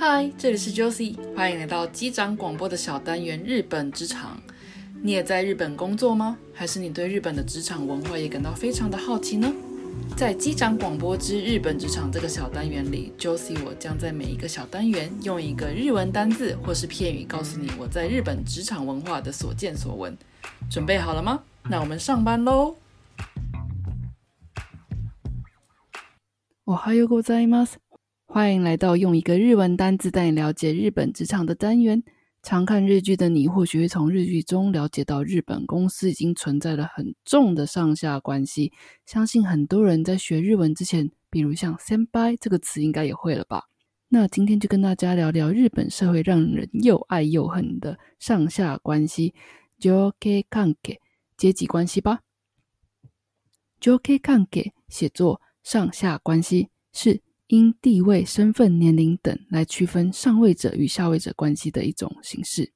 嗨，这里是 Josie，欢迎来到机长广播的小单元——日本职场。你也在日本工作吗？还是你对日本的职场文化也感到非常的好奇呢？在机长广播之日本职场这个小单元里，Josie 我将在每一个小单元用一个日文单字或是片语，告诉你我在日本职场文化的所见所闻。准备好了吗？那我们上班喽！我还有ございます。 欢迎来到用一个日文单字带你了解日本职场的单元。常看日剧的你，或许会从日剧中了解到日本公司已经存在了很重的上下关系。相信很多人在学日文之前，比如像 “senpai” 这个词，应该也会了吧？那今天就跟大家聊聊日本社会让人又爱又恨的上下关系 （joke kanke） 阶级关系吧。joke kanke 写作上下关系是。因地位、身份、年龄等来区分上位者与下位者关系的一种形式，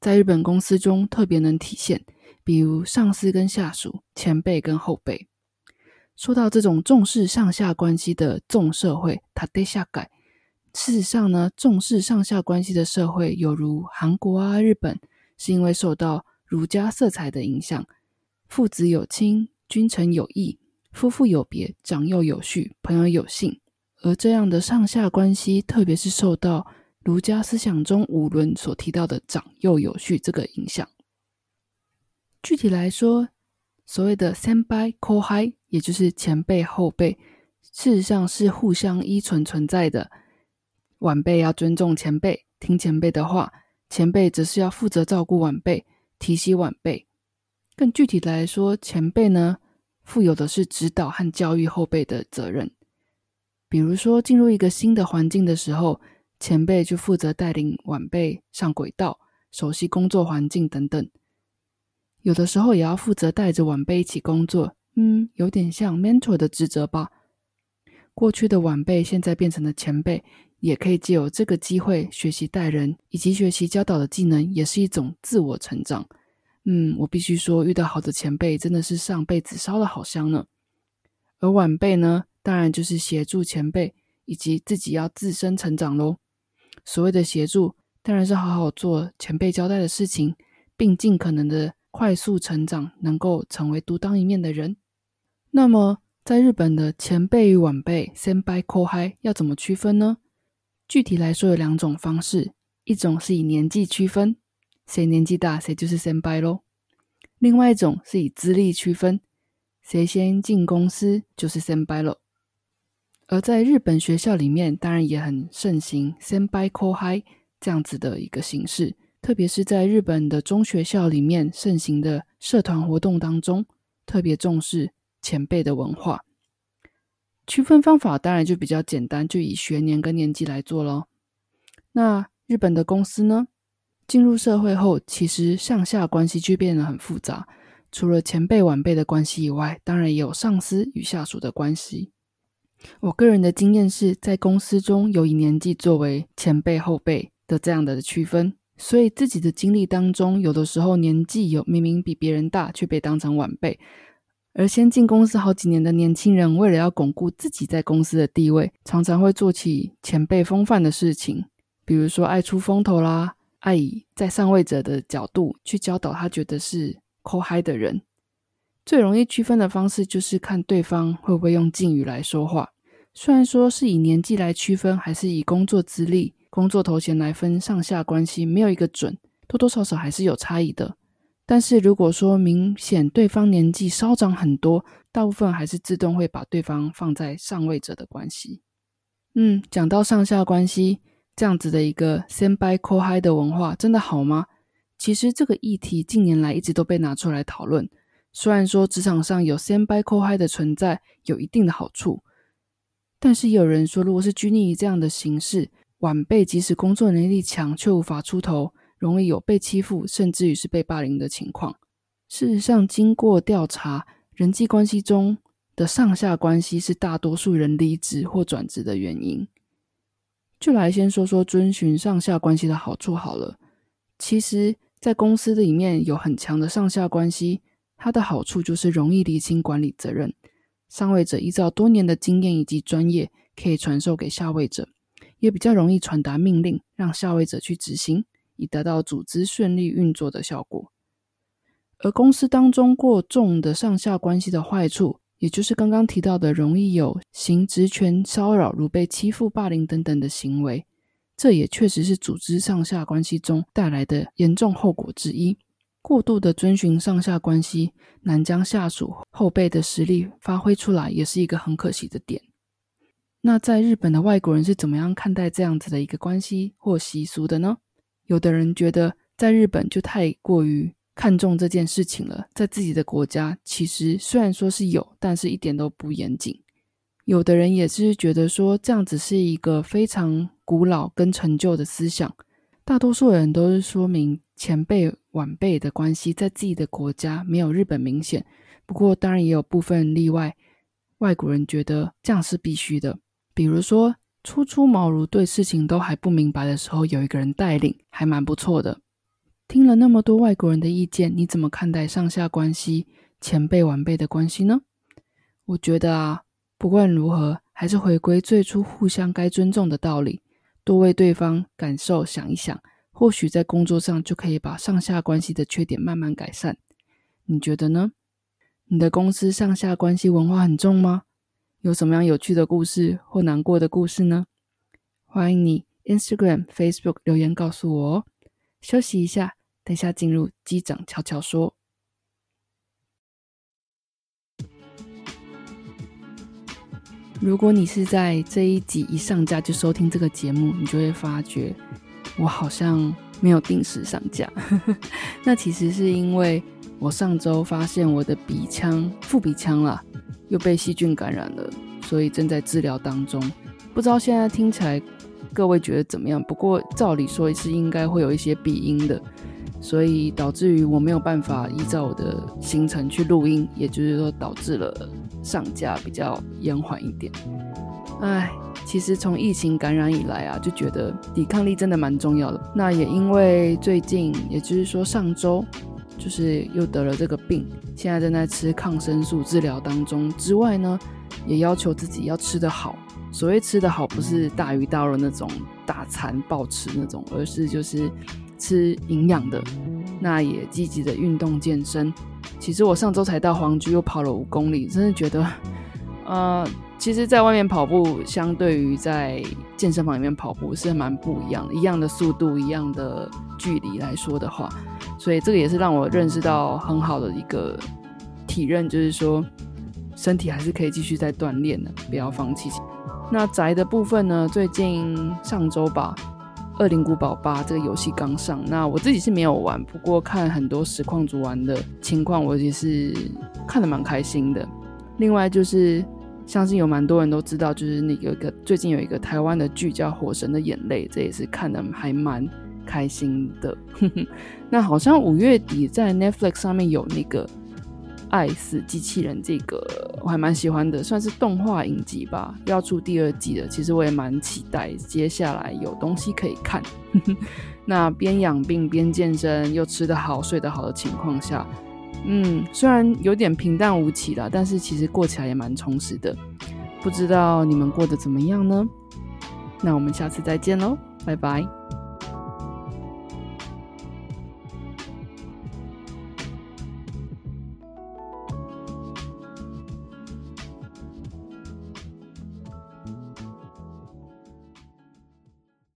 在日本公司中特别能体现，比如上司跟下属、前辈跟后辈。说到这种重视上下关系的重社会，它得下改。事实上呢，重视上下关系的社会，有如韩国啊、日本，是因为受到儒家色彩的影响，父子有亲，君臣有义，夫妇有别，长幼有序，朋友有信。而这样的上下关系，特别是受到儒家思想中五伦所提到的长幼有序这个影响。具体来说，所谓的 “senpai kohai”，也就是前辈后辈，事实上是互相依存存在的。晚辈要尊重前辈，听前辈的话；前辈则是要负责照顾晚辈，提携晚辈。更具体来说，前辈呢，负有的是指导和教育后辈的责任。比如说，进入一个新的环境的时候，前辈就负责带领晚辈上轨道，熟悉工作环境等等。有的时候也要负责带着晚辈一起工作，嗯，有点像 mentor 的职责吧。过去的晚辈现在变成了前辈，也可以借由这个机会学习带人，以及学习教导的技能，也是一种自我成长。嗯，我必须说，遇到好的前辈真的是上辈子烧的好香呢。而晚辈呢？当然就是协助前辈，以及自己要自身成长喽。所谓的协助，当然是好好做前辈交代的事情，并尽可能的快速成长，能够成为独当一面的人。那么，在日本的前辈与晚辈 （senpai k o h i 要怎么区分呢？具体来说，有两种方式：一种是以年纪区分，谁年纪大谁就是 senpai 喽；另外一种是以资历区分，谁先进公司就是 senpai 了。而在日本学校里面，当然也很盛行 “senpai kohai” 这样子的一个形式，特别是在日本的中学校里面盛行的社团活动当中，特别重视前辈的文化。区分方法当然就比较简单，就以学年跟年纪来做咯。那日本的公司呢，进入社会后，其实上下关系就变得很复杂。除了前辈晚辈的关系以外，当然也有上司与下属的关系。我个人的经验是在公司中有以年纪作为前辈后辈的这样的区分，所以自己的经历当中，有的时候年纪有明明比别人大，却被当成晚辈；而先进公司好几年的年轻人，为了要巩固自己在公司的地位，常常会做起前辈风范的事情，比如说爱出风头啦，爱以在上位者的角度去教导他觉得是抠嗨的人。最容易区分的方式就是看对方会不会用敬语来说话。虽然说是以年纪来区分，还是以工作资历、工作头衔来分上下关系，没有一个准，多多少少还是有差异的。但是如果说明显对方年纪稍长很多，大部分还是自动会把对方放在上位者的关系。嗯，讲到上下关系这样子的一个 “senpai kohai” 的文化，真的好吗？其实这个议题近年来一直都被拿出来讨论。虽然说职场上有 “senpai kohai” 的存在有一定的好处。但是有人说，如果是拘泥于这样的形式，晚辈即使工作能力强，却无法出头，容易有被欺负，甚至于是被霸凌的情况。事实上，经过调查，人际关系中的上下关系是大多数人离职或转职的原因。就来先说说遵循上下关系的好处好了。其实，在公司里面有很强的上下关系，它的好处就是容易厘清管理责任。上位者依照多年的经验以及专业，可以传授给下位者，也比较容易传达命令，让下位者去执行，以达到组织顺利运作的效果。而公司当中过重的上下关系的坏处，也就是刚刚提到的，容易有行职权骚扰，如被欺负、霸凌等等的行为。这也确实是组织上下关系中带来的严重后果之一。过度的遵循上下关系，难将下属后辈的实力发挥出来，也是一个很可惜的点。那在日本的外国人是怎么样看待这样子的一个关系或习俗的呢？有的人觉得，在日本就太过于。看重这件事情了，在自己的国家，其实虽然说是有，但是一点都不严谨。有的人也是觉得说，这样子是一个非常古老跟陈旧的思想。大多数人都是说明前辈晚辈的关系，在自己的国家没有日本明显。不过，当然也有部分例外，外国人觉得这样是必须的。比如说，初出茅庐对事情都还不明白的时候，有一个人带领，还蛮不错的。听了那么多外国人的意见，你怎么看待上下关系、前辈晚辈的关系呢？我觉得啊，不管如何，还是回归最初互相该尊重的道理，多为对方感受想一想，或许在工作上就可以把上下关系的缺点慢慢改善。你觉得呢？你的公司上下关系文化很重吗？有什么样有趣的故事或难过的故事呢？欢迎你 Instagram、Facebook 留言告诉我哦。休息一下。等下进入机长悄悄说。如果你是在这一集一上架就收听这个节目，你就会发觉我好像没有定时上架。那其实是因为我上周发现我的鼻腔副鼻腔啦又被细菌感染了，所以正在治疗当中。不知道现在听起来各位觉得怎么样？不过照理说是应该会有一些鼻音的。所以导致于我没有办法依照我的行程去录音，也就是说导致了上架比较延缓一点。唉，其实从疫情感染以来啊，就觉得抵抗力真的蛮重要的。那也因为最近，也就是说上周，就是又得了这个病，现在正在吃抗生素治疗当中。之外呢，也要求自己要吃得好。所谓吃得好，不是大鱼大肉那种大餐暴吃那种，而是就是。吃营养的，那也积极的运动健身。其实我上周才到黄居，又跑了五公里，真的觉得，呃，其实，在外面跑步，相对于在健身房里面跑步是蛮不一样的，一样的速度，一样的距离来说的话，所以这个也是让我认识到很好的一个体认，就是说，身体还是可以继续在锻炼的，不要放弃。那宅的部分呢？最近上周吧。《恶灵古堡八》这个游戏刚上，那我自己是没有玩，不过看很多实况组玩的情况，我也是看的蛮开心的。另外就是，相信有蛮多人都知道，就是那个个最近有一个台湾的剧叫《火神的眼泪》，这也是看的还蛮开心的。那好像五月底在 Netflix 上面有那个。爱死机器人这个我还蛮喜欢的，算是动画影集吧，要出第二季了。其实我也蛮期待接下来有东西可以看。那边养病边健身又吃得好睡得好的情况下，嗯，虽然有点平淡无奇啦，但是其实过起来也蛮充实的。不知道你们过得怎么样呢？那我们下次再见喽，拜拜。